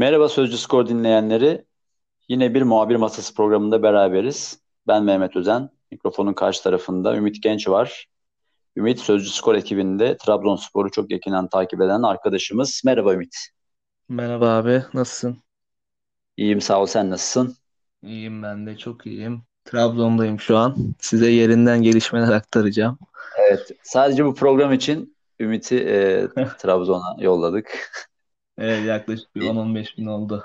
Merhaba Sözcü Skor dinleyenleri. Yine bir muhabir masası programında beraberiz. Ben Mehmet Özen. Mikrofonun karşı tarafında Ümit Genç var. Ümit Sözcü Skor ekibinde Trabzonspor'u çok yakından takip eden arkadaşımız. Merhaba Ümit. Merhaba abi, nasılsın? İyiyim sağ ol sen nasılsın? İyiyim ben de çok iyiyim. Trabzon'dayım şu an. Size yerinden gelişmeler aktaracağım. Evet sadece bu program için Ümit'i e, Trabzon'a yolladık. Evet yaklaşık bir 10-15 bin oldu.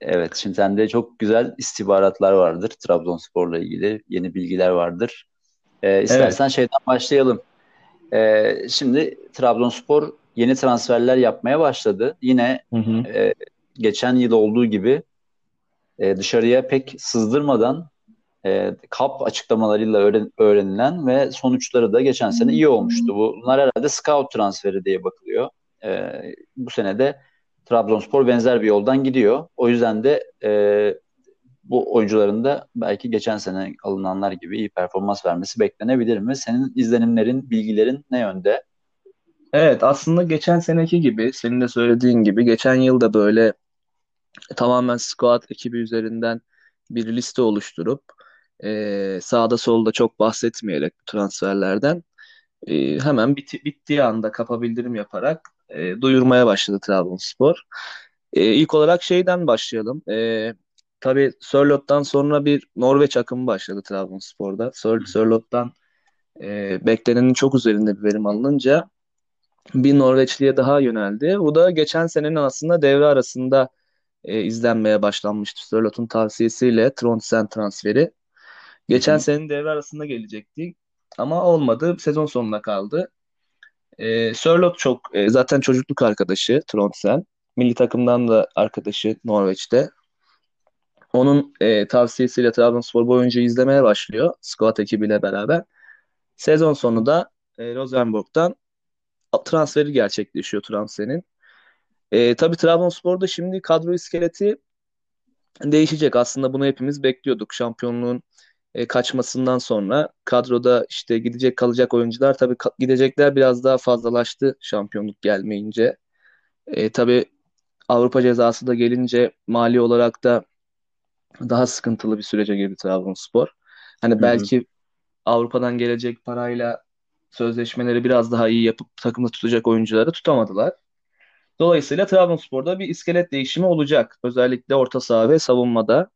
Evet şimdi sende çok güzel istihbaratlar vardır Trabzonspor'la ilgili yeni bilgiler vardır. E, istersen Evet. şeyden başlayalım. E, şimdi Trabzonspor yeni transferler yapmaya başladı. Yine Hı hı. e, geçen yıl olduğu gibi e, dışarıya pek sızdırmadan e, kap açıklamalarıyla öğren- öğrenilen ve sonuçları da geçen sene iyi olmuştu. Bunlar herhalde scout transferi diye bakılıyor. E, bu sene de Trabzonspor benzer bir yoldan gidiyor. O yüzden de e, bu oyuncuların da belki geçen sene alınanlar gibi iyi performans vermesi beklenebilir mi? Senin izlenimlerin, bilgilerin ne yönde? Evet aslında geçen seneki gibi senin de söylediğin gibi geçen yıl da böyle tamamen squad ekibi üzerinden bir liste oluşturup e, sağda solda çok bahsetmeyerek transferlerden e, hemen biti- bittiği anda kapa bildirim yaparak e, duyurmaya başladı Trabzonspor. E, ilk olarak şeyden başlayalım. E, tabii Sörlot'tan sonra bir Norveç akımı başladı Trabzonspor'da. Sör, Sörlot'tan e, beklenenin çok üzerinde bir verim alınınca bir Norveçli'ye daha yöneldi. Bu da geçen senenin aslında devre arasında e, izlenmeye başlanmıştı. Sörlot'un tavsiyesiyle Trondsen transferi. Geçen hı. senenin devre arasında gelecekti ama olmadı. Sezon sonuna kaldı. E, Sørloth çok e, zaten çocukluk arkadaşı Trondsen. Milli takımdan da arkadaşı Norveç'te. Onun e, tavsiyesiyle Trabzonspor bu oyuncuyu izlemeye başlıyor. Squad ekibiyle beraber. Sezon sonu da e, Rosenborg'dan transferi gerçekleşiyor Trondsen'in. E, tabii Trabzonspor'da şimdi kadro iskeleti değişecek. Aslında bunu hepimiz bekliyorduk. Şampiyonluğun e, kaçmasından sonra kadroda işte gidecek kalacak oyuncular tabii ka- gidecekler biraz daha fazlalaştı şampiyonluk gelmeyince. E, tabii Avrupa cezası da gelince mali olarak da daha sıkıntılı bir sürece girdi Trabzonspor. Hani Hı hı. belki Avrupa'dan gelecek parayla sözleşmeleri biraz daha iyi yapıp takımda tutacak oyuncuları tutamadılar. Dolayısıyla Trabzonspor'da bir iskelet değişimi olacak. Özellikle orta saha ve savunmada.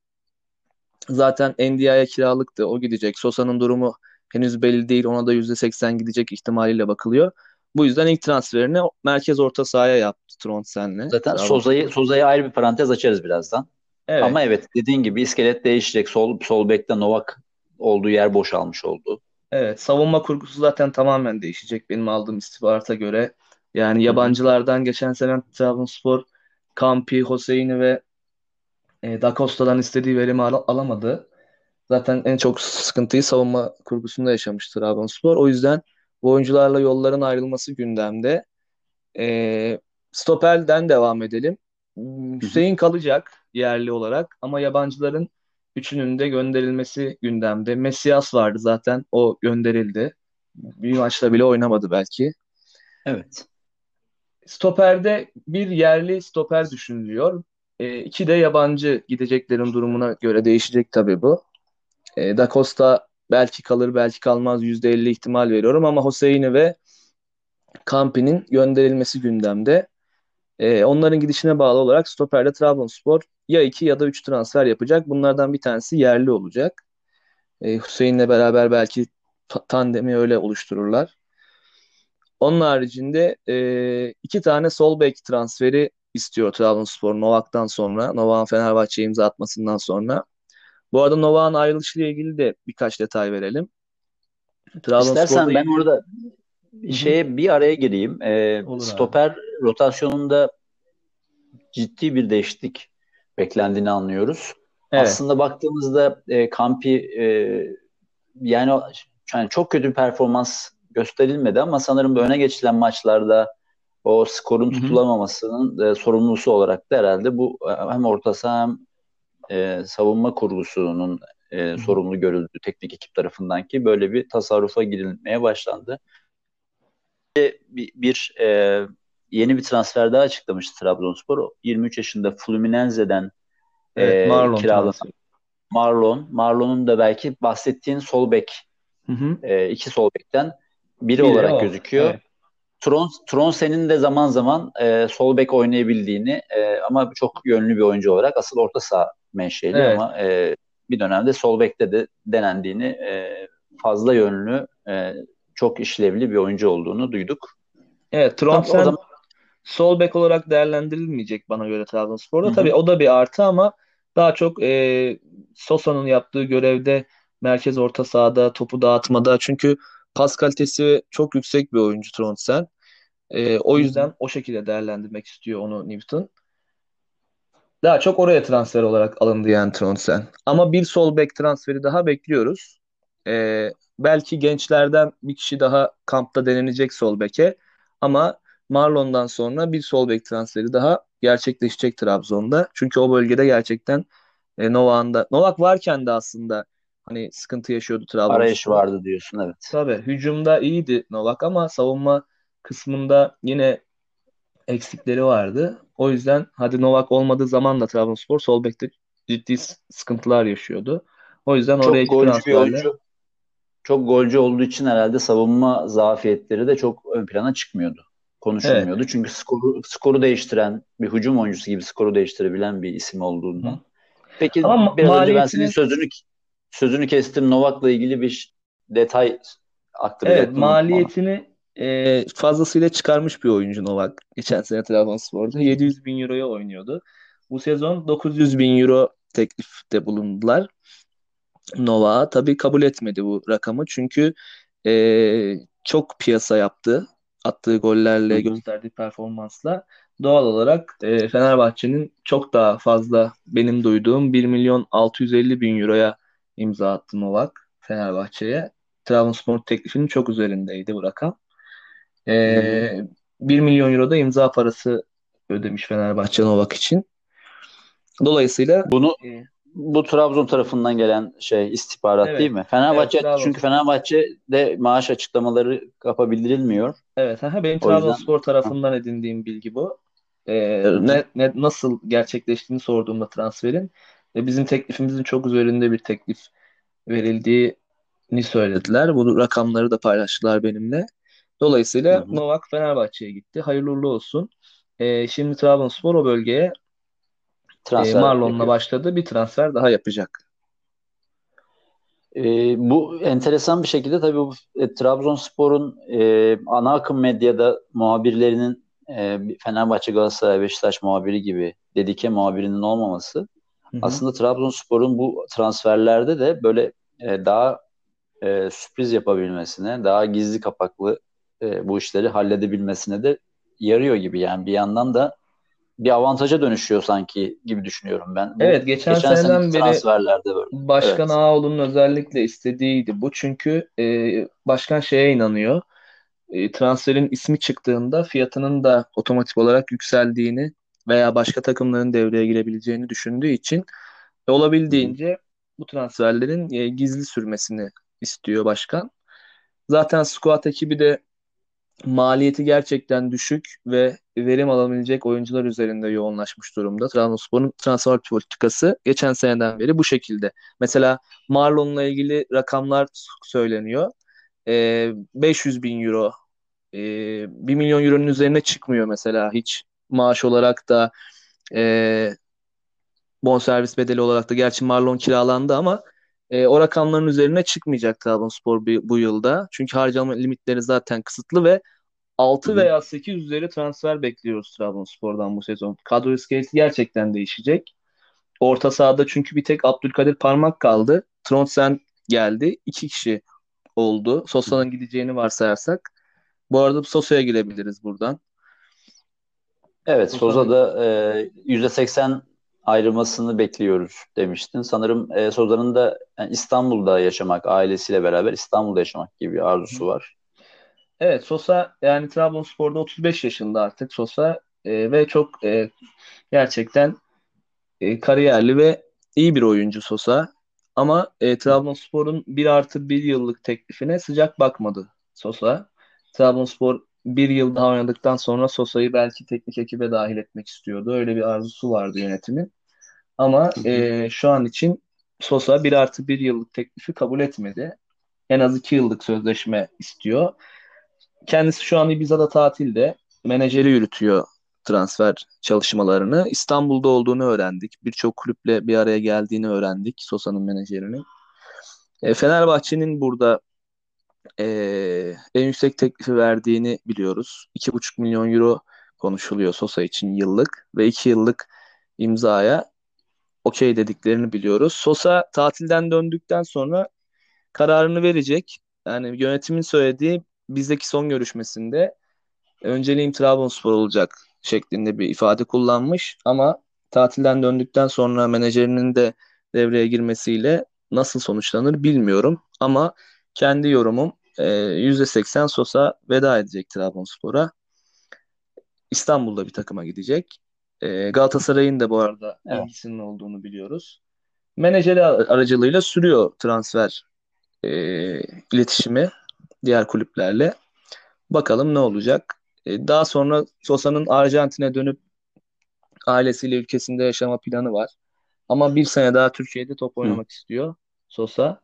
Zaten Ndiaye kiralıktı. O gidecek. Sosa'nın durumu henüz belli değil. Ona da %80 gidecek ihtimaliyle bakılıyor. Bu yüzden ilk transferini merkez orta sahaya yaptı Trondsen'le Zaten Soza'yı. Soza'yı ayrı bir parantez açarız birazdan. Ama Evet. evet dediğin gibi iskelet değişecek. Sol, sol bekte Novak olduğu yer boşalmış oldu. Evet. Savunma kurgusu zaten tamamen değişecek benim aldığım istihbarata göre. Yani yabancılardan geçen sene Trabzonspor Campi, Hosseini ve e, Da Costa'dan istediği verimi al- alamadı. Zaten en çok sıkıntıyı savunma kurgusunda yaşamış Trabzonspor. O yüzden bu oyuncularla yolların ayrılması gündemde. Ee, Stoper'den devam edelim. Hüseyin kalacak yerli olarak ama yabancıların üçünün de gönderilmesi gündemde. Messias vardı zaten o gönderildi. Bir maçta bile oynamadı belki. Evet. Stoper'de bir yerli stoper düşünülüyor. Ee, iki de yabancı gideceklerin durumuna göre değişecek tabii bu. E, Da Costa belki kalır belki kalmaz %50 ihtimal veriyorum ama Hosseini ve Campi'nin gönderilmesi gündemde. E, onların gidişine bağlı olarak stoperde Trabzonspor ya 2 ya da 3 transfer yapacak. Bunlardan bir tanesi yerli olacak. E, Hüseyin'le beraber belki ta- tandemi öyle oluştururlar. Onun haricinde e, iki tane sol bek transferi istiyor Trabzonspor Novak'tan sonra. Novak'ın Fenerbahçe'ye imza atmasından sonra. Bu arada Novak'ın ayrılışıyla ilgili de birkaç detay verelim. Trabzonspor'da İstersen ben orada şeye bir araya gireyim. Ee, Olur abi. stoper rotasyonunda ciddi bir değişiklik beklendiğini anlıyoruz. Evet. Aslında baktığımızda e, Kampi e, yani, yani çok kötü bir performans gösterilmedi ama sanırım öne geçilen maçlarda o skorun tutulamamasının e, sorumlusu olarak da herhalde bu e, hem orta saha hem e, savunma kurgusunun e, Hı hı. sorumlu görüldüğü teknik ekip tarafından ki böyle bir tasarrufa girilmeye başlandı. Bir, bir e, yeni bir transfer daha açıklamıştı Trabzonspor. 23 yaşında Fluminense'den Evet, e, Marlon kiralanan. Marlon. Marlon'un da belki bahsettiğin sol bek, Hı hı. e, iki sol bekten biri, Biri olarak o. gözüküyor. Evet. Tron, Tronsen'in de zaman zaman e, sol bek oynayabildiğini e, ama çok yönlü bir oyuncu olarak asıl orta saha menşeli Evet. ama e, bir dönemde sol bekte de denendiğini e, fazla yönlü e, çok işlevli bir oyuncu olduğunu duyduk. Evet, Trondsen zaman sol bek olarak değerlendirilmeyecek bana göre Trabzonspor'da. Hı hı. Tabii o da bir artı ama daha çok e, Sosa'nın yaptığı görevde merkez orta sahada topu dağıtmada çünkü pas kalitesi çok yüksek bir oyuncu Trondsen. E, o yüzden o şekilde değerlendirmek istiyor onu Newton. Daha çok oraya transfer olarak alındı yani Trondsen. Ama bir sol bek transferi daha bekliyoruz. E, belki gençlerden bir kişi daha kampta denenecek sol beke. Ama Marlon'dan sonra bir sol bek transferi daha gerçekleşecek Trabzon'da. Çünkü o bölgede gerçekten e, Novak'ın da Novak varken de aslında hani sıkıntı yaşıyordu arayış Trabzonspor. vardı diyorsun evet. Tabii hücumda iyiydi Novak ama savunma kısmında yine eksikleri vardı. O yüzden hadi Novak olmadığı zaman da Trabzonspor sol bekte ciddi sıkıntılar yaşıyordu. O yüzden oraya Çok iki golcü transferle oyuncu. Çok golcü olduğu için herhalde savunma zafiyetleri de çok ön plana çıkmıyordu. evet Konuşulmuyordu. Çünkü skoru, skoru değiştiren bir hücum oyuncusu gibi skoru değiştirebilen bir isim Hı. olduğundan. Peki ama ma- biraz önce ben senin sözünü sözünü kestim. Novak'la ilgili bir detay evet aktaracaktım onu. maliyetini e, fazlasıyla çıkarmış bir oyuncu Novak. Geçen sene Trabzonspor'da 700 bin euroya oynuyordu. Bu sezon 900 bin euro teklifte bulundular. Nova tabii kabul etmedi bu rakamı çünkü e, çok piyasa yaptı. Attığı gollerle, gösterdiği performansla doğal olarak e, Fenerbahçe'nin çok daha fazla benim duyduğum 1 milyon 650 bin euroya imza attı Novak Fenerbahçe'ye. Trabzonspor teklifinin çok üzerindeydi bu rakam. E, 1 milyon euro da imza parası ödemiş Fenerbahçe Novak için. Dolayısıyla Bunu e, bu Trabzon tarafından gelen şey istihbarat değil evet, mi? evet Fenerbahçe çünkü Trabzonspor. Fenerbahçe'de maaş açıklamaları kapa bildirilmiyor. Evet, aha, benim yüzden Trabzonspor Hı tarafından edindiğim bilgi bu. Ee, ne, ne nasıl gerçekleştiğini sorduğumda transferin e, bizim teklifimizin çok üzerinde bir teklif verildiğini söylediler. Bu rakamları da paylaştılar benimle. Hı Dolayısıyla hı. Novak Fenerbahçe'ye gitti. Hayırlı uğurlu olsun. Ee, şimdi Trabzonspor o bölgeye e, Marlon'la yapıyor. başladı. Bir transfer daha yapacak. E, bu enteresan bir şekilde tabii bu e, Trabzonspor'un e, ana akım medyada muhabirlerinin e, Fenerbahçe, Galatasaray, Beşiktaş muhabiri gibi dedike muhabirinin olmaması Hı hı. aslında Trabzonspor'un bu transferlerde de böyle e, daha e, sürpriz yapabilmesine, daha gizli kapaklı e, bu işleri halledebilmesine de yarıyor gibi. Yani bir yandan da bir avantaja dönüşüyor sanki gibi düşünüyorum ben. Evet, geçen geçen seneden beri transferlerde böyle. Başkan Evet. Ağaoğlu'nun özellikle istediğiydi bu. Çünkü e, başkan şeye inanıyor. E, transferin ismi çıktığında fiyatının da otomatik olarak yükseldiğini veya başka takımların devreye girebileceğini düşündüğü için hı. olabildiğince bu transferlerin e, gizli sürmesini istiyor başkan. Zaten squad ekibi de maliyeti gerçekten düşük ve verim alabilecek oyuncular üzerinde yoğunlaşmış durumda. Trabzonspor'un transfer politikası geçen seneden beri bu şekilde. Mesela Marlon'la ilgili rakamlar söyleniyor. Ee, 500 bin euro, e, 1 milyon euronun üzerine çıkmıyor mesela hiç maaş olarak da e, bonservis bedeli olarak da. Gerçi Marlon kiralandı ama e, o rakamların üzerine çıkmayacak Trabzonspor bu, bu yılda. Çünkü harcama limitleri zaten kısıtlı ve Hı 6 hı. veya 8 üzeri transfer bekliyoruz Trabzonspor'dan bu sezon. Kadro iskeleti gerçekten değişecek. Orta sahada çünkü bir tek Abdülkadir Parmak kaldı. Trondsen geldi. İki kişi oldu. Sosa'nın gideceğini varsayarsak. Bu arada Sosa'ya girebiliriz buradan. Evet, Sosa'nın Soza'da e, %80 ayrılmasını bekliyoruz demiştin. Sanırım e, Soza'nın da yani İstanbul'da yaşamak, ailesiyle beraber İstanbul'da yaşamak gibi bir arzusu var. Evet Sosa yani Trabzonspor'da 35 yaşında artık Sosa e, ve çok e, gerçekten e, kariyerli ve iyi bir oyuncu Sosa. Ama e, Trabzonspor'un 1 artı 1 yıllık teklifine sıcak bakmadı Sosa. Trabzonspor bir yıl daha oynadıktan sonra Sosa'yı belki teknik ekibe dahil etmek istiyordu. Öyle bir arzusu vardı yönetimin. Ama e, şu an için Sosa bir artı bir yıllık teklifi kabul etmedi. En az iki yıllık sözleşme istiyor. Kendisi şu an Ibiza'da tatilde. Menajeri yürütüyor transfer çalışmalarını. İstanbul'da olduğunu öğrendik. Birçok kulüple bir araya geldiğini öğrendik Sosa'nın menajerinin. E, Fenerbahçe'nin burada e, en yüksek teklifi verdiğini biliyoruz. 2,5 milyon euro konuşuluyor Sosa için yıllık ve 2 yıllık imzaya okey dediklerini biliyoruz. Sosa tatilden döndükten sonra kararını verecek. Yani yönetimin söylediği bizdeki son görüşmesinde önceliğim Trabzonspor olacak şeklinde bir ifade kullanmış ama tatilden döndükten sonra menajerinin de devreye girmesiyle nasıl sonuçlanır bilmiyorum ama kendi yorumum %80 Sosa veda edecek Trabzonspor'a. İstanbul'da bir takıma gidecek. E, Galatasaray'ın da bu arada evet. ilgisinin olduğunu biliyoruz. Menajeri aracılığıyla sürüyor transfer e, iletişimi diğer kulüplerle. Bakalım ne olacak. E, daha sonra Sosa'nın Arjantin'e dönüp ailesiyle ülkesinde yaşama planı var. Ama bir sene daha Türkiye'de top oynamak Hı. istiyor Sosa.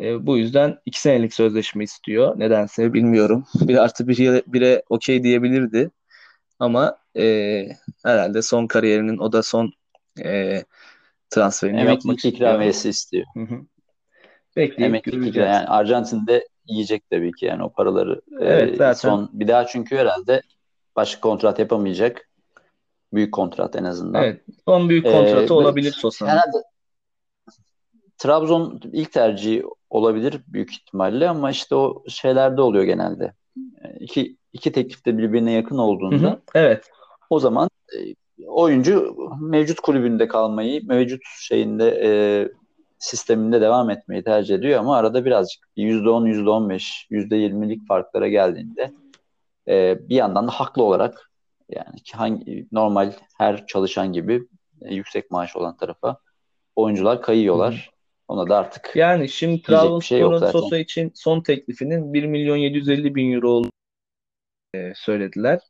E, bu yüzden iki senelik sözleşme istiyor. Nedense bilmiyorum. Bir artı bir, bire okey diyebilirdi. Ama e, herhalde son kariyerinin o da son e, transferini Emeklilik yapmak istiyor. ikramiyesi istiyor. Hı hı. Bekleyip Emeklilik göreceğiz. Yani Arjantin'de yiyecek tabii ki yani o paraları. E, evet, zaten. Son bir daha çünkü herhalde başka kontrat yapamayacak. Büyük kontrat en azından. Evet. Son büyük kontratı ee, olabilir Sosa'nın. Herhalde Trabzon ilk tercihi olabilir büyük ihtimalle ama işte o şeylerde oluyor genelde. İki, iki teklif de birbirine yakın olduğunda hı hı, evet. o zaman e, oyuncu mevcut kulübünde kalmayı, mevcut şeyinde e, sisteminde devam etmeyi tercih ediyor ama arada birazcık %10, %15, %20'lik farklara geldiğinde e, bir yandan da haklı olarak yani hangi normal her çalışan gibi e, yüksek maaş olan tarafa oyuncular kayıyorlar. Ona da artık yani şimdi Trabzonspor'un şey Sosa için son teklifinin 1 milyon 750 bin euro olduğunu e, söylediler.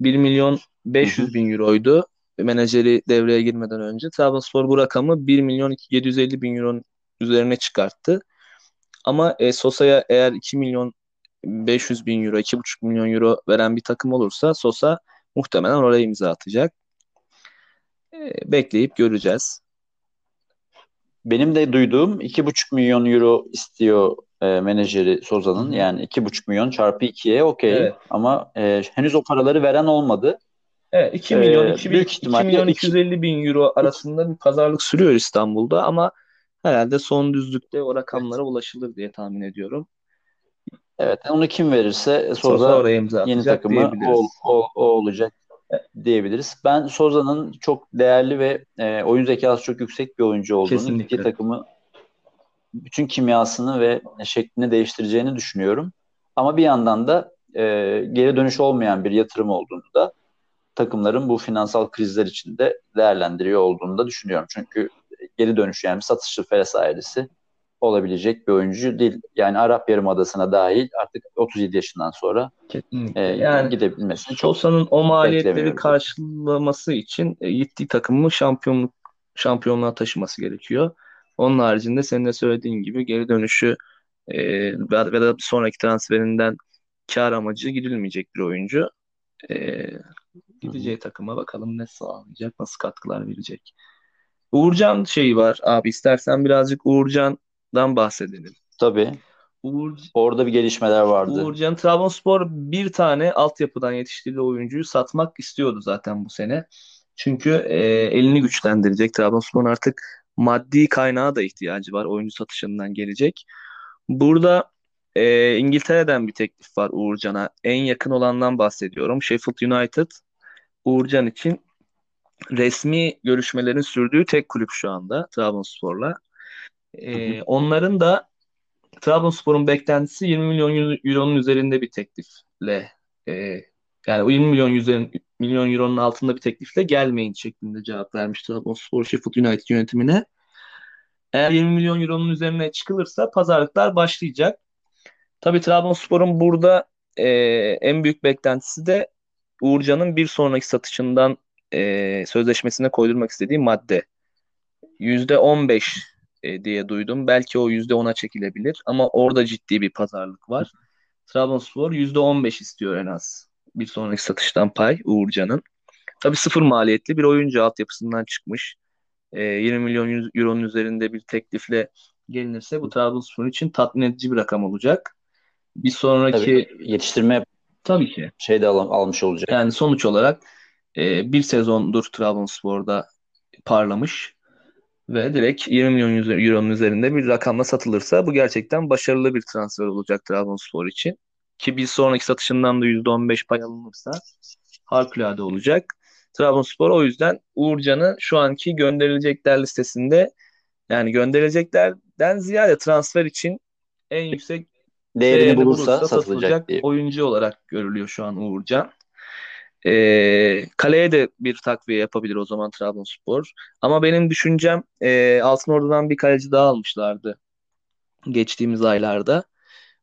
1 milyon 500 bin euroydu menajeri devreye girmeden önce. Trabzonspor bu rakamı 1 milyon 750 bin euronun üzerine çıkarttı. Ama e, Sosa'ya eğer 2 milyon 500 bin euro, 2,5 milyon euro veren bir takım olursa Sosa muhtemelen oraya imza atacak. E, bekleyip göreceğiz. Benim de duyduğum 2,5 milyon euro istiyor e, menajeri Soza'nın. Yani 2,5 milyon çarpı 2'ye okey. Evet. Ama e, henüz o paraları veren olmadı. Evet 2 milyon, ee, 2, büyük 2 milyon 250 bin euro arasında bir pazarlık sürüyor İstanbul'da ama herhalde son düzlükte o rakamlara evet. ulaşılır diye tahmin ediyorum. Evet onu kim verirse Soza yeni takımı o, o, o olacak diyebiliriz. Ben Soza'nın çok değerli ve e, oyun zekası çok yüksek bir oyuncu olduğunu, Kesinlikle. iki takımı bütün kimyasını ve şeklini değiştireceğini düşünüyorum. Ama bir yandan da e, geri dönüş olmayan bir yatırım olduğunu da takımların bu finansal krizler içinde değerlendiriyor olduğunu da düşünüyorum. Çünkü geri dönüş yani satışlı vesairesi olabilecek bir oyuncu değil. Yani Arap Yarımadası'na dahil artık 37 yaşından sonra e, yani gidebilmesini Sosa'nın o maliyetleri karşılaması için e, gittiği takımı şampiyonluk şampiyonluğa taşıması gerekiyor. Onun haricinde senin de söylediğin gibi geri dönüşü e, ve da sonraki transferinden kar amacı gidilmeyecek bir oyuncu. E, gideceği takıma bakalım ne sağlayacak, nasıl katkılar verecek. Uğurcan şeyi var abi istersen birazcık Uğurcan'dan bahsedelim. Tabii. Uğur... Orada bir gelişmeler vardı. Uğurcan Trabzonspor bir tane altyapıdan yetiştirdiği oyuncuyu satmak istiyordu zaten bu sene. Çünkü e, elini güçlendirecek. Trabzonspor'un artık maddi kaynağa da ihtiyacı var. Oyuncu satışından gelecek. Burada e, İngiltere'den bir teklif var Uğurcan'a. En yakın olandan bahsediyorum. Sheffield United Uğurcan için resmi görüşmelerin sürdüğü tek kulüp şu anda Trabzonspor'la. Ee, onların da Trabzonspor'un beklentisi 20 milyon euronun üzerinde bir teklifle e, yani o 20 milyon üzerin, milyon euronun altında bir teklifle gelmeyin şeklinde cevap vermiş Trabzonspor Sheffield United yönetimine. Eğer 20 milyon euronun üzerine çıkılırsa pazarlıklar başlayacak. Tabii Trabzonspor'un burada e, en büyük beklentisi de Uğurcan'ın bir sonraki satışından e, sözleşmesine koydurmak istediği madde. %15 e, diye duydum. Belki o %10'a çekilebilir ama orada ciddi bir pazarlık var. Trabzonspor %15 istiyor en az. Bir sonraki satıştan pay Uğurcan'ın. Tabii sıfır maliyetli bir oyuncu altyapısından çıkmış. E, 20 milyon euronun üzerinde bir teklifle gelinirse bu Trabzonspor için tatmin edici bir rakam olacak. Bir sonraki Tabii, yetiştirme tabii ki şey de al- almış olacak. yani sonuç olarak e, bir sezondur Trabzonspor'da parlamış ve direkt 20 milyon euronun üzerinde bir rakamla satılırsa bu gerçekten başarılı bir transfer olacak Trabzonspor için. Ki bir sonraki satışından da %15 pay alınırsa harikulade olacak. Trabzonspor o yüzden Uğurcan'ı şu anki gönderilecekler listesinde yani gönderileceklerden ziyade transfer için en yüksek Değerini değerini bulursa, bulursa satılacak satılacak diye. oyuncu olarak görülüyor şu an Uğurcan. Ee, kaleye de bir takviye yapabilir o zaman Trabzonspor. Ama benim düşüncem e, Altınordu'dan bir kaleci daha almışlardı geçtiğimiz aylarda.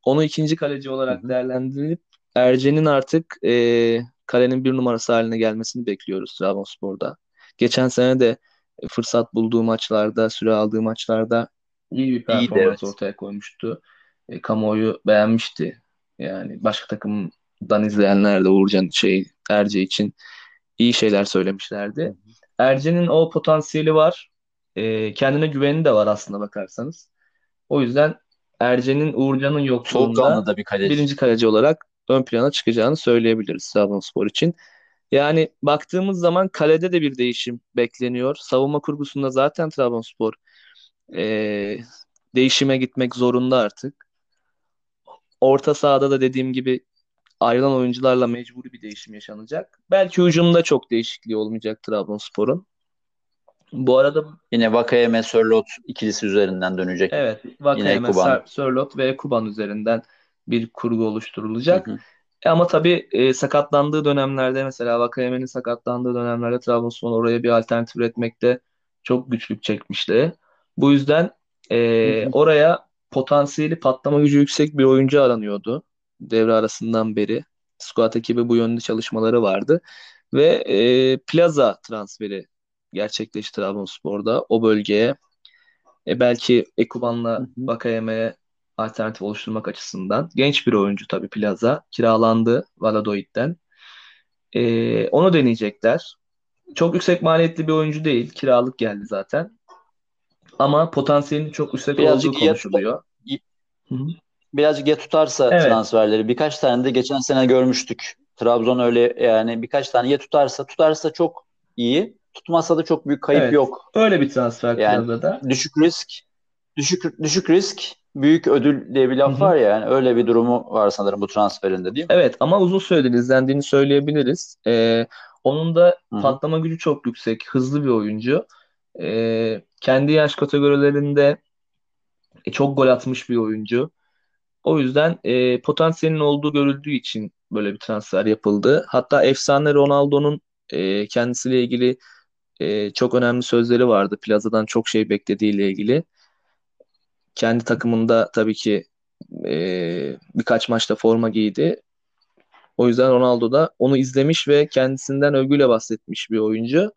Onu ikinci kaleci olarak Hı hı. değerlendirip Ercen'in artık e, kalenin bir numarası haline gelmesini bekliyoruz Trabzonspor'da. Geçen sene de fırsat bulduğu maçlarda, süre aldığı maçlarda iyi bir performans evet. ortaya koymuştu. E, kamuoyu beğenmişti. Yani başka takımdan izleyenler de Uğurcan şey Erce için iyi şeyler söylemişlerdi. Erce'nin o potansiyeli var. E, kendine güveni de var aslında bakarsanız. O yüzden Erce'nin Uğurcan'ın yokluğunda da bir kaleci. birinci kaleci olarak ön plana çıkacağını söyleyebiliriz Trabzonspor için. Yani baktığımız zaman kalede de bir değişim bekleniyor. Savunma kurgusunda zaten Trabzonspor e, değişime gitmek zorunda artık. Orta sahada da dediğim gibi ayrılan oyuncularla mecburi bir değişim yaşanacak. Belki hücumda çok değişikliği olmayacak Trabzonspor'un. Bu arada Yine Vakayeme, Sörloth ikilisi üzerinden dönecek. evet Vakayeme, Sörloth ve Ekuban üzerinden bir kurgu oluşturulacak. Hı hı. E Ama tabii e, sakatlandığı dönemlerde mesela Vakayeme'nin sakatlandığı dönemlerde Trabzonspor oraya bir alternatif üretmekte çok güçlük çekmişti. Bu yüzden e, Hı hı. oraya potansiyeli patlama gücü yüksek bir oyuncu aranıyordu. Devre arasından beri. Squad ekibi bu yönde çalışmaları vardı. Ve e, Plaza transferi gerçekleşti Trabzonspor'da o bölgeye. E, belki Ekuban'la. Vakayeme'ye alternatif oluşturmak açısından. Genç bir oyuncu tabii Plaza. Kiralandı Valladolid'den. Ee, onu deneyecekler. Çok yüksek maliyetli bir oyuncu değil. Kiralık geldi zaten. Ama potansiyelinin çok yüksek Birazcık olduğu konuşuluyor. Hı. Birazcık ya tutarsa Evet. transferleri birkaç tane de geçen sene görmüştük. Trabzon öyle yani birkaç tane ya tutarsa tutarsa çok iyi. Tutmazsa da çok büyük kayıp Evet. yok. Öyle bir transfer Yani Plaza'da. Düşük risk düşük düşük risk büyük ödül diye bir laf Hı hı. var ya yani öyle bir durumu var sanırım bu transferinde değil mi? Evet ama uzun süredir izlendiğini söyleyebiliriz. Ee, onun da Hı hı. patlama gücü çok yüksek. Hızlı bir oyuncu. Ee, kendi yaş kategorilerinde e, çok gol atmış bir oyuncu. O yüzden e, potansiyelin olduğu görüldüğü için böyle bir transfer yapıldı. Hatta efsane Ronaldo'nun e, kendisiyle ilgili e, çok önemli sözleri vardı. Plaza'dan çok şey beklediğiyle ilgili. Kendi takımında tabii ki e, birkaç maçta forma giydi. O yüzden Ronaldo da onu izlemiş ve kendisinden övgüyle bahsetmiş bir oyuncu.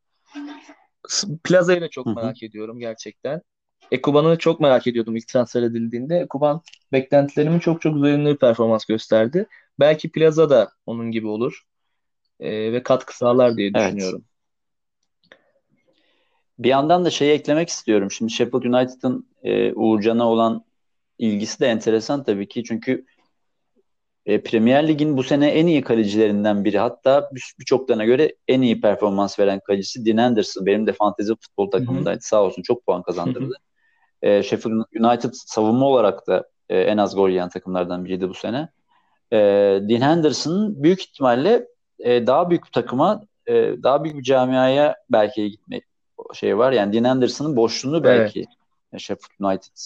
Plaza'yı da çok merak ediyorum gerçekten. Ekuban'ı çok merak ediyordum ilk transfer edildiğinde. Ekuban beklentilerimin çok çok üzerinde bir performans gösterdi. Belki Plaza da onun gibi olur. E, ve katkı sağlar diye Evet. Bir yandan da şeyi eklemek istiyorum. Şimdi Sheffield United'ın e, Uğurcan'a olan ilgisi de enteresan tabii ki. Çünkü e, Premier Lig'in bu sene en iyi kalecilerinden biri. Hatta bir- birçoklarına göre en iyi performans veren kalecisi Dean Anderson. Benim de fantezi futbol takımındaydı. Sağ olsun çok puan kazandırdı. E, Sheffield United savunma olarak da e, en az gol yiyen takımlardan biriydi bu sene. E, Dean Henderson büyük ihtimalle e, daha büyük bir takıma, e, daha büyük bir camiaya belki gitme şey var. Yani Dean Henderson'ın boşluğunu belki e, Sheffield United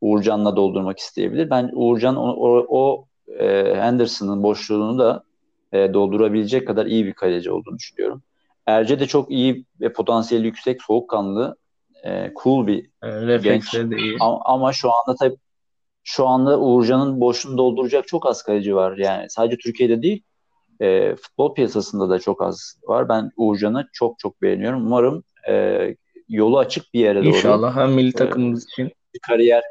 Uğurcan'la doldurmak isteyebilir. Ben Uğurcan o, o, o e, Henderson'ın boşluğunu da e, doldurabilecek kadar iyi bir kaleci olduğunu düşünüyorum. Erce de çok iyi ve potansiyeli yüksek, soğukkanlı, e, cool bir E, de iyi. ama, ama şu anda tabii şu anda Uğurcan'ın boşluğunu dolduracak çok az kaleci var. Yani sadece Türkiye'de değil e, futbol piyasasında da çok az var. Ben Uğurcan'ı çok çok beğeniyorum. Umarım e, yolu açık bir yere doğru. İnşallah hem milli takımımız için kariyer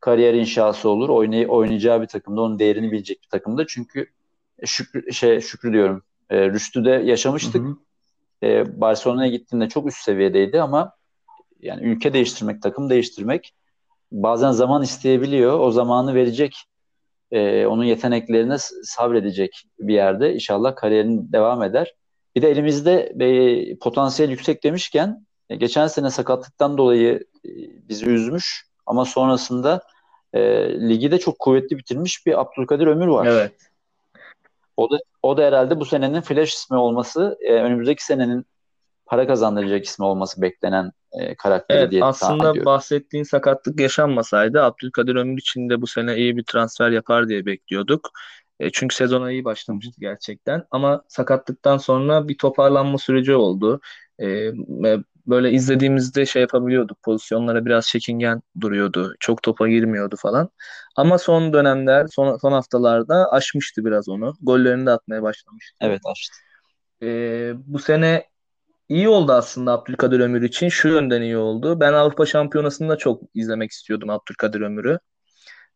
kariyer inşası olur. Oynay oynayacağı bir takımda onun değerini bilecek bir takımda. Çünkü Şükrü şey Şükrü diyorum. E, Rüştü'de yaşamıştık. Hı hı. E, Barcelona'ya gittiğinde çok üst seviyedeydi ama yani ülke değiştirmek, takım değiştirmek bazen zaman isteyebiliyor. O zamanı verecek, e, onun yeteneklerine sabredecek bir yerde. İnşallah kariyerin devam eder. Bir de elimizde e, potansiyel yüksek demişken e, geçen sene sakatlıktan dolayı e, bizi üzmüş ama sonrasında e, ligi de çok kuvvetli bitirmiş bir Abdülkadir Ömür var. Evet. O da o da herhalde bu senenin flash ismi olması, e, önümüzdeki senenin para kazandıracak ismi olması beklenen e, karakteri evet, diye aslında bahsettiğin sakatlık yaşanmasaydı Abdülkadir Ömür için de bu sene iyi bir transfer yapar diye bekliyorduk. E, çünkü sezona iyi başlamıştı gerçekten. Ama sakatlıktan sonra bir toparlanma süreci oldu. E, böyle izlediğimizde şey yapabiliyorduk. Pozisyonlara biraz çekingen duruyordu. Çok topa girmiyordu falan. Ama son dönemler, son, son haftalarda aşmıştı biraz onu. Gollerini de atmaya başlamıştı. Evet aştı. E, bu sene iyi oldu aslında Abdülkadir Ömür için. Şu yönden iyi oldu. Ben Avrupa Şampiyonası'nda çok izlemek istiyordum Abdülkadir Ömür'ü.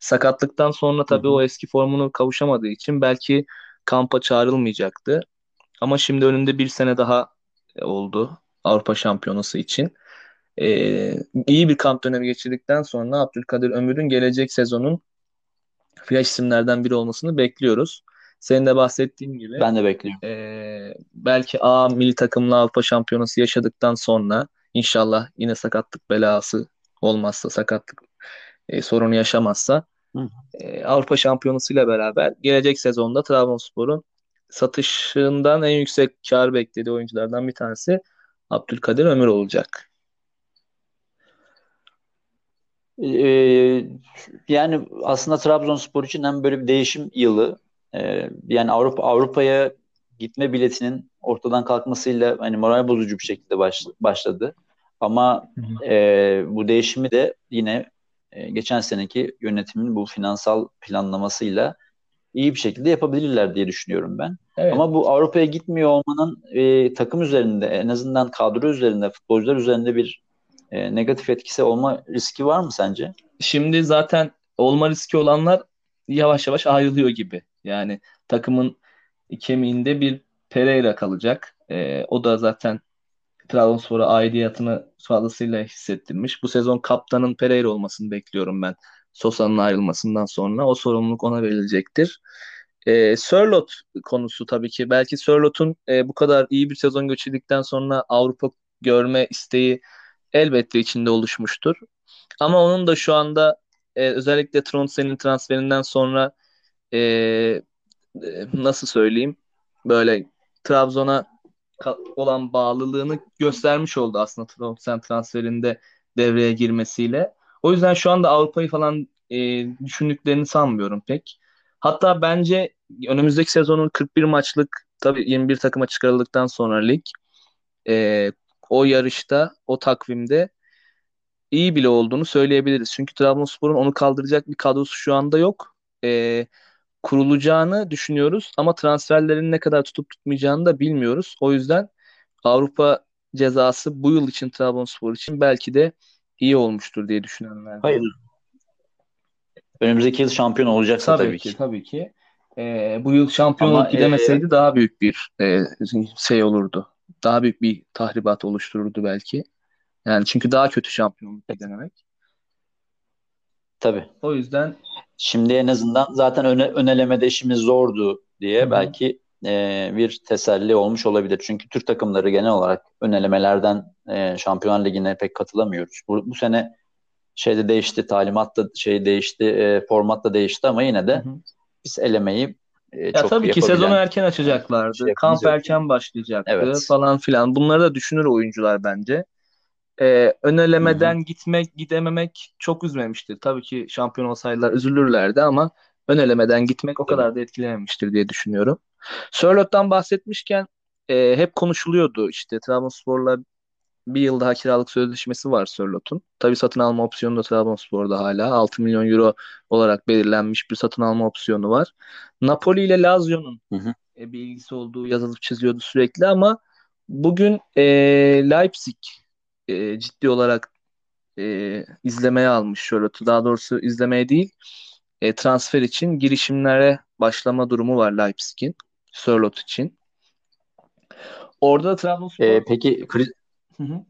Sakatlıktan sonra tabii Hı-hı. o eski formunu kavuşamadığı için belki kampa çağrılmayacaktı. Ama şimdi önünde bir sene daha oldu Avrupa Şampiyonası için. Ee, iyi bir kamp dönemi geçirdikten sonra Abdülkadir Ömür'ün gelecek sezonun flash isimlerden biri olmasını bekliyoruz. Senin de bahsettiğin gibi. Ben de bekliyorum. E, belki A milli takımla Avrupa Şampiyonası yaşadıktan sonra inşallah yine sakatlık belası olmazsa, sakatlık e, sorunu yaşamazsa e, Avrupa Şampiyonası ile beraber gelecek sezonda Trabzonspor'un satışından en yüksek kar beklediği oyunculardan bir tanesi Abdülkadir Ömür olacak. Ee, yani aslında Trabzonspor için hem böyle bir değişim yılı ee, yani Avrupa Avrupa'ya gitme biletinin ortadan kalkmasıyla hani moral bozucu bir şekilde baş, başladı. Ama e, bu değişimi de yine e, geçen seneki yönetimin bu finansal planlamasıyla iyi bir şekilde yapabilirler diye düşünüyorum ben. Evet. Ama bu Avrupa'ya gitmiyor olmanın e, takım üzerinde en azından kadro üzerinde futbolcular üzerinde bir e, negatif etkisi olma riski var mı sence? Şimdi zaten olma riski olanlar yavaş yavaş ayrılıyor gibi. Yani takımın kemiğinde bir Pereira kalacak. E, o da zaten Trabzonspor'a aidiyatını fazlasıyla hissettirmiş. Bu sezon kaptanın Pereira olmasını bekliyorum ben. Sosa'nın ayrılmasından sonra o sorumluluk ona verilecektir. E, Sörlot konusu tabii ki. Belki Sörlot'un e, bu kadar iyi bir sezon geçirdikten sonra Avrupa görme isteği elbette içinde oluşmuştur. Ama onun da şu anda e, özellikle Trondsen'in transferinden sonra e, e, nasıl söyleyeyim böyle Trabzon'a olan bağlılığını göstermiş oldu aslında Trabzon transferinde devreye girmesiyle. O yüzden şu anda Avrupa'yı falan e, düşündüklerini sanmıyorum pek. Hatta bence önümüzdeki sezonun 41 maçlık tabii 21 takıma çıkarıldıktan sonra lig e, o yarışta o takvimde iyi bile olduğunu söyleyebiliriz. Çünkü Trabzonspor'un onu kaldıracak bir kadrosu şu anda yok. E, kurulacağını düşünüyoruz ama transferlerin ne kadar tutup tutmayacağını da bilmiyoruz. O yüzden Avrupa cezası bu yıl için Trabzonspor için belki de iyi olmuştur diye düşünenler. Hayır. Önümüzdeki yıl şampiyon olacaksa tabii, tabii ki. Tabii ki. Ee, bu yıl şampiyonluk Ama, gidemeseydi e... daha büyük bir e, şey olurdu. Daha büyük bir tahribat oluştururdu belki. Yani çünkü daha kötü şampiyonluk gidememek. Tabii. O yüzden Şimdi en azından zaten öne, önelemede işimiz zordu diye Hı-hı. belki e, bir teselli olmuş olabilir. Çünkü Türk takımları genel olarak önelemelerden e, Şampiyonlar Ligi'ne pek katılamıyoruz. Bu, bu sene şeyde değişti, talimat da şey değişti, e, format da değişti ama yine de Hı-hı. biz elemeyi e, ya çok tabii ki sezonu erken açacaklardı. Şey Kamp erken başlayacaktı evet. falan filan. Bunları da düşünür oyuncular bence e, önelemeden Hı-hı. gitmek gidememek çok üzmemiştir. Tabii ki şampiyon olsaydılar üzülürlerdi ama önelemeden gitmek o kadar da etkilememiştir diye düşünüyorum. Sörlot'tan bahsetmişken e, hep konuşuluyordu işte Trabzonspor'la bir yıl daha kiralık sözleşmesi var Sörlot'un. Tabii satın alma opsiyonu da Trabzonspor'da hala 6 milyon euro olarak belirlenmiş bir satın alma opsiyonu var. Napoli ile Lazio'nun e, bir ilgisi olduğu yazılıp çiziyordu sürekli ama bugün e, Leipzig e, ciddi olarak e, izlemeye almış Sörlot'u. Daha doğrusu izlemeye değil e, transfer için girişimlere başlama durumu var Leipzig'in Sörlot için. Orada da Trabzonspor... Ee, peki Hı hı.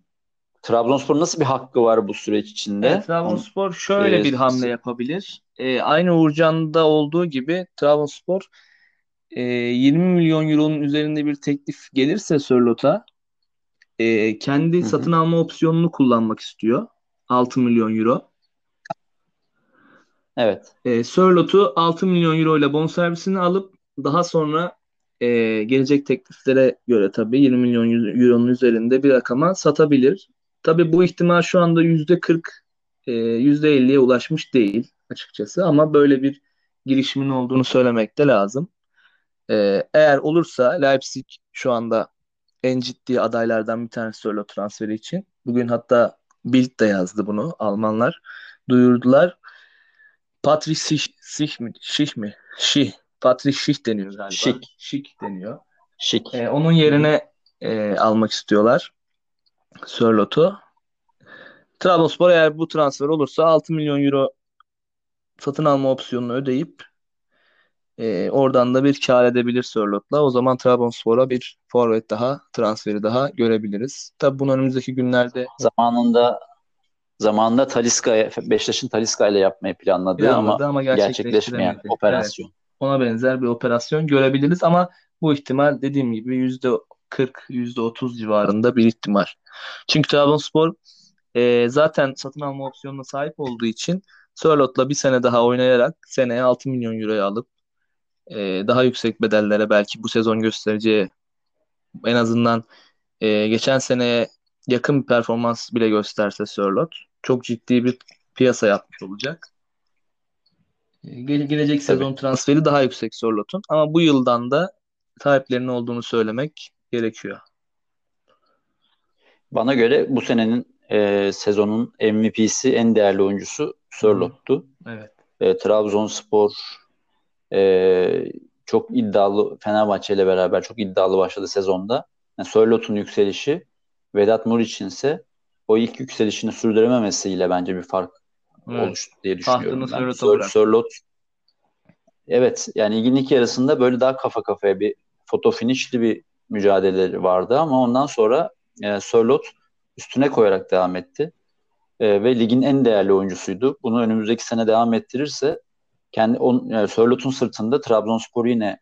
Trabzonspor nasıl bir hakkı var bu süreç içinde? Evet, Trabzonspor şöyle ee, bir hamle yapabilir. Ee, aynı Uğurcan'da olduğu gibi Trabzonspor e, 20 milyon euronun üzerinde bir teklif gelirse Sörlot'a e, kendi Hı-hı. satın alma opsiyonunu kullanmak istiyor. 6 milyon euro. Evet. E, Sörlot'u 6 milyon euro ile bonservisini alıp daha sonra e, gelecek tekliflere göre tabii 20 milyon euronun üzerinde bir rakama satabilir. Tabii bu ihtimal şu anda yüzde 40 e, yüzde 50'ye ulaşmış değil açıkçası ama böyle bir girişimin olduğunu söylemek de lazım. E, eğer olursa Leipzig şu anda en ciddi adaylardan bir tanesi Sörlot transferi için. Bugün hatta Bild de yazdı bunu Almanlar. Duyurdular. Patrick Sich, Sich mi? Şih mi? Şih. Patrick Schick deniyor galiba. Schick. Schick deniyor. Schick. Ee, onun yerine e, almak istiyorlar. Sörlot'u. Trabzonspor eğer bu transfer olursa 6 milyon euro satın alma opsiyonunu ödeyip e, oradan da bir kar edebilir Sörlot'la. O zaman Trabzonspor'a bir forvet daha, transferi daha görebiliriz. Tabi bunu önümüzdeki günlerde zamanında zamanında Taliska Beşiktaş'ın Taliska ile yapmayı planladığı ama, ama gerçekleşmeyen operasyon. Evet ona benzer bir operasyon görebiliriz ama bu ihtimal dediğim gibi yüzde 40, yüzde 30 civarında bir ihtimal. Çünkü Trabzonspor e, zaten satın alma opsiyonuna sahip olduğu için Sörlot'la bir sene daha oynayarak seneye 6 milyon euroya alıp e, daha yüksek bedellere belki bu sezon göstereceği en azından e, geçen seneye yakın bir performans bile gösterse Sörlot çok ciddi bir piyasa yapmış olacak. Gele gelecek sezon Tabii. transferi daha yüksek Sorlot'un. Ama bu yıldan da sahiplerinin olduğunu söylemek gerekiyor. Bana göre bu senenin e, sezonun MVP'si en değerli oyuncusu Sörlot'tu. Evet. E, Trabzonspor e, çok iddialı Fenerbahçe ile beraber çok iddialı başladı sezonda. Yani Sörlot'un yükselişi Vedat Muriç'in ise o ilk yükselişini sürdürememesiyle bence bir fark evet. oluştu diye düşünüyorum. Tahtını Sörlot'a Sörlot Evet yani ligin ilk yarısında böyle daha kafa kafaya bir foto finişli bir mücadeleleri vardı ama ondan sonra e, Sörlot üstüne koyarak devam etti. E, ve ligin en değerli oyuncusuydu. Bunu önümüzdeki sene devam ettirirse kendi on, yani Sörlot'un sırtında Trabzonspor yine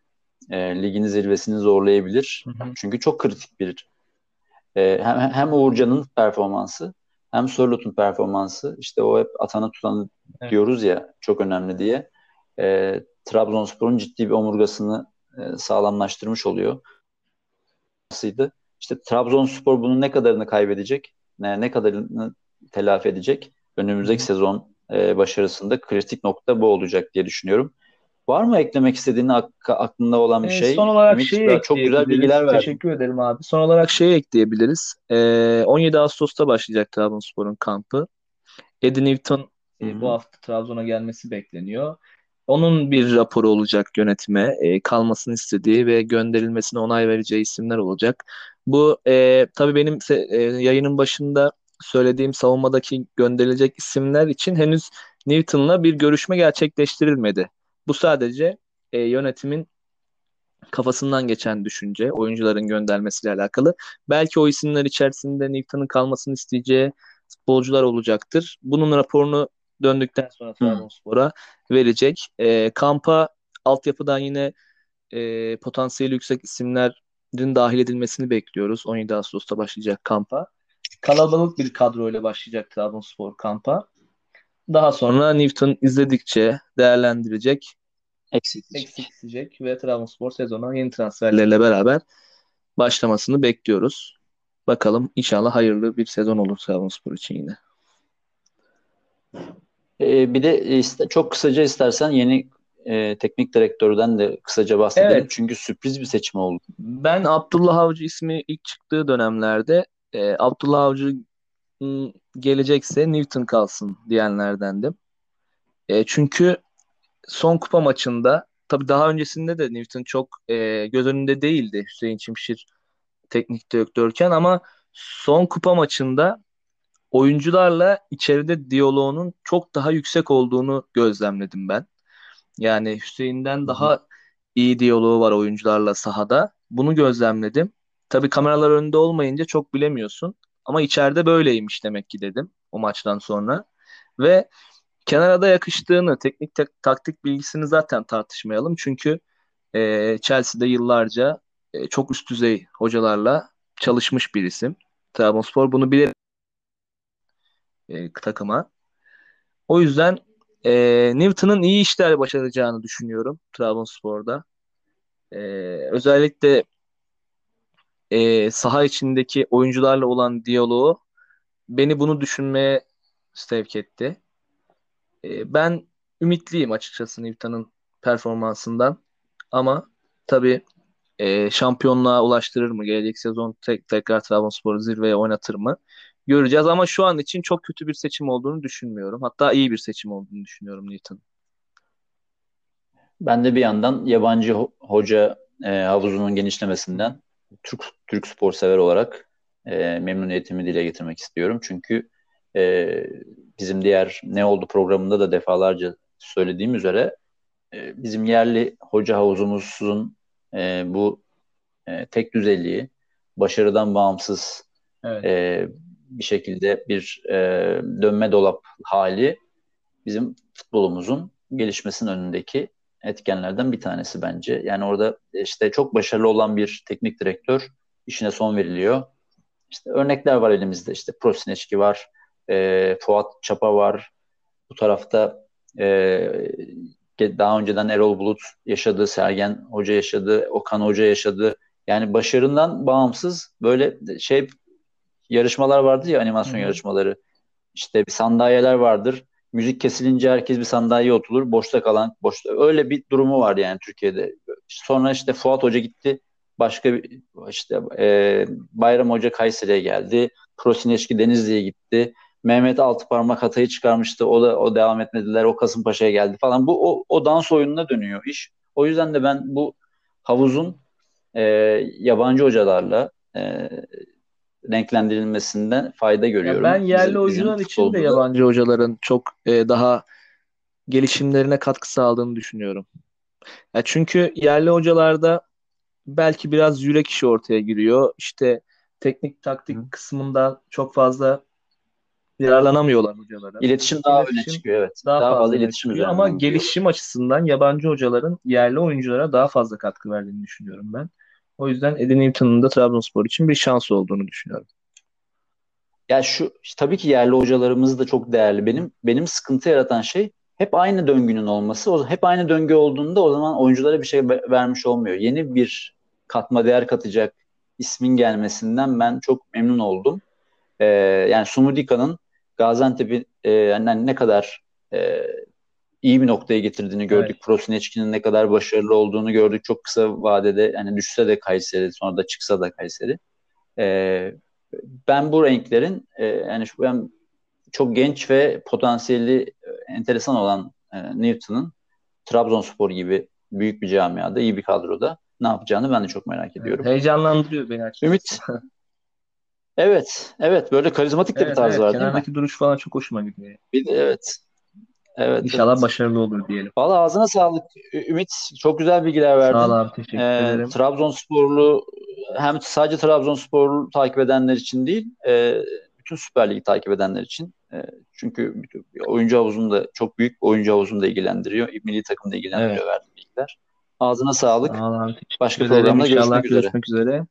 e, ligin zirvesini zorlayabilir. Hı hı. Çünkü çok kritik bir e, hem, hem Uğurcan'ın performansı hem Sörlot'un performansı işte o hep atana tutan evet. diyoruz ya çok önemli diye. E, Trabzonspor'un ciddi bir omurgasını e, sağlamlaştırmış oluyor. İşte Trabzonspor bunun ne kadarını kaybedecek, ne, ne kadarını telafi edecek önümüzdeki sezon e, başarısında kritik nokta bu olacak diye düşünüyorum. Var mı eklemek istediğin ak- aklında olan bir e, şey? Son olarak Ümit, şeyi çok güzel bilgiler verdin. Teşekkür ederim abi. Son olarak şeyi ekleyebiliriz. E, 17 Ağustos'ta başlayacak Trabzonspor'un kampı. Eddie Newton e, bu hafta Trabzon'a gelmesi bekleniyor. Onun bir raporu olacak yönetime. E, kalmasını istediği ve gönderilmesine onay vereceği isimler olacak. Bu e, tabii benim e, yayının başında söylediğim savunmadaki gönderilecek isimler için henüz Newton'la bir görüşme gerçekleştirilmedi. Bu sadece e, yönetimin kafasından geçen düşünce, oyuncuların göndermesiyle alakalı. Belki o isimler içerisinde Newton'un kalmasını isteyeceği futbolcular olacaktır. Bunun raporunu döndükten sonra Trabzonspor'a verecek. E, kampa altyapıdan yine e, potansiyeli yüksek isimlerin dahil edilmesini bekliyoruz. 17 Ağustos'ta başlayacak kampa. Kalabalık bir kadroyla başlayacak Trabzonspor kampa. Daha sonra Newton izledikçe değerlendirecek, eksiltecek ve Trabzonspor sezona yeni transferlerle beraber başlamasını bekliyoruz. Bakalım inşallah hayırlı bir sezon olur Trabzonspor için yine. Ee, bir de iste, çok kısaca istersen yeni e, teknik direktörden de kısaca bahsedelim. Evet. Çünkü sürpriz bir seçim oldu. Ben Abdullah Avcı ismi ilk çıktığı dönemlerde e, Abdullah Avcı gelecekse Newton kalsın diyenlerdendim. E, çünkü son kupa maçında tabii daha öncesinde de Newton çok e, göz önünde değildi Hüseyin Çimşir teknik direktörken ama son kupa maçında oyuncularla içeride diyaloğunun çok daha yüksek olduğunu gözlemledim ben. Yani Hüseyin'den daha iyi diyaloğu var oyuncularla sahada. Bunu gözlemledim. Tabii kameralar önünde olmayınca çok bilemiyorsun. Ama içeride böyleymiş demek ki dedim o maçtan sonra. Ve kenara da yakıştığını, teknik tak- taktik bilgisini zaten tartışmayalım. Çünkü e, Chelsea'de yıllarca e, çok üst düzey hocalarla çalışmış bir isim. Trabzonspor bunu bilir e, takıma. O yüzden e, Newton'ın iyi işler başaracağını düşünüyorum Trabzonspor'da. E, özellikle e, saha içindeki oyuncularla olan diyaloğu beni bunu düşünmeye sevk etti. E, ben ümitliyim açıkçası Newton'ın performansından ama tabii e, şampiyonluğa ulaştırır mı? Gelecek sezon tek, tekrar Trabzonspor'u zirveye oynatır mı? Göreceğiz ama şu an için çok kötü bir seçim olduğunu düşünmüyorum. Hatta iyi bir seçim olduğunu düşünüyorum Newton. Ben de bir yandan yabancı hoca e, havuzunun genişlemesinden Türk Türk spor sever olarak e, memnuniyetimi dile getirmek istiyorum. Çünkü e, bizim diğer Ne Oldu programında da defalarca söylediğim üzere e, bizim yerli hoca havuzumuzun e, bu e, tek düzeliği, başarıdan bağımsız evet. e, bir şekilde bir e, dönme dolap hali bizim futbolumuzun gelişmesinin önündeki etkenlerden bir tanesi bence. Yani orada işte çok başarılı olan bir teknik direktör işine son veriliyor. İşte örnekler var elimizde. İşte Prosineçki var, e, Fuat Çapa var. Bu tarafta e, daha önceden Erol Bulut yaşadı, Sergen Hoca yaşadı, Okan Hoca yaşadı. Yani başarından bağımsız böyle şey yarışmalar vardı ya animasyon Hı-hı. yarışmaları. İşte bir sandalyeler vardır. Müzik kesilince herkes bir sandalye oturur. Boşta kalan boşta. Öyle bir durumu var yani Türkiye'de. Sonra işte Fuat Hoca gitti. Başka bir işte e, Bayram Hoca Kayseri'ye geldi. Prosineşki Denizli'ye gitti. Mehmet Altıparmak Hatay'ı çıkarmıştı. O da o devam etmediler. O Kasımpaşa'ya geldi falan. Bu o, o dans oyununa dönüyor iş. O yüzden de ben bu havuzun e, yabancı hocalarla e, renklendirilmesinden fayda görüyorum. Ya ben yerli bizim, oyuncular bizim için de yabancı hocaların çok e, daha gelişimlerine katkı sağladığını düşünüyorum. Ya çünkü yerli hocalarda belki biraz yürek işi ortaya giriyor. İşte teknik taktik Hı. kısmında çok fazla yararlanamıyorlar hocalara. İletişim daha iletişim öne çıkıyor evet. Daha, daha fazla, fazla iletişim üzerine. Ama gelişim açısından yabancı hocaların yerli oyunculara daha fazla katkı verdiğini düşünüyorum ben. O yüzden Eddie Newton'un da Trabzonspor için bir şans olduğunu düşünüyorum. Ya şu tabii ki yerli hocalarımız da çok değerli. Benim benim sıkıntı yaratan şey hep aynı döngünün olması. O hep aynı döngü olduğunda o zaman oyunculara bir şey vermiş olmuyor. Yeni bir katma değer katacak ismin gelmesinden ben çok memnun oldum. Ee, yani Sumudika'nın Gaziantep'i e, yani ne kadar e, iyi bir noktaya getirdiğini gördük. Evet. Prosineçki'nin ne kadar başarılı olduğunu gördük. Çok kısa vadede yani düşse de Kayseri sonra da çıksa da Kayseri. Ee, ben bu renklerin e, yani şu ben çok genç ve potansiyeli e, enteresan olan e, Newton'ın Trabzonspor gibi büyük bir camiada, iyi bir kadroda ne yapacağını ben de çok merak ediyorum. Heyecanlandırıyor beni açıkçası. Ümit. evet, evet böyle karizmatik de evet, bir tarz evet, var değil mi? Duruş falan çok hoşuma gidiyor. Bir de, evet. Evet. İnşallah evet. başarılı olur diyelim. Valla ağzına sağlık Ümit. Çok güzel bilgiler verdin. Sağ ol abi teşekkür ee, ederim. Trabzonsporlu hem sadece Trabzonsporlu takip edenler için değil e, bütün Süper Lig'i takip edenler için. E, çünkü oyuncu havuzunda çok büyük oyuncu havuzunda ilgilendiriyor. Milli takımda ilgilendiriyor evet. verdiğim bilgiler. Ağzına sağlık. Sağ ol abi, Başka programda görüşmek üzere. görüşmek üzere.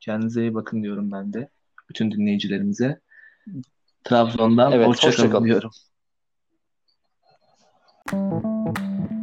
Kendinize iyi bakın diyorum ben de. Bütün dinleyicilerimize. Trabzon'dan evet, hoşçakalın hoşça diyorum. Thank you.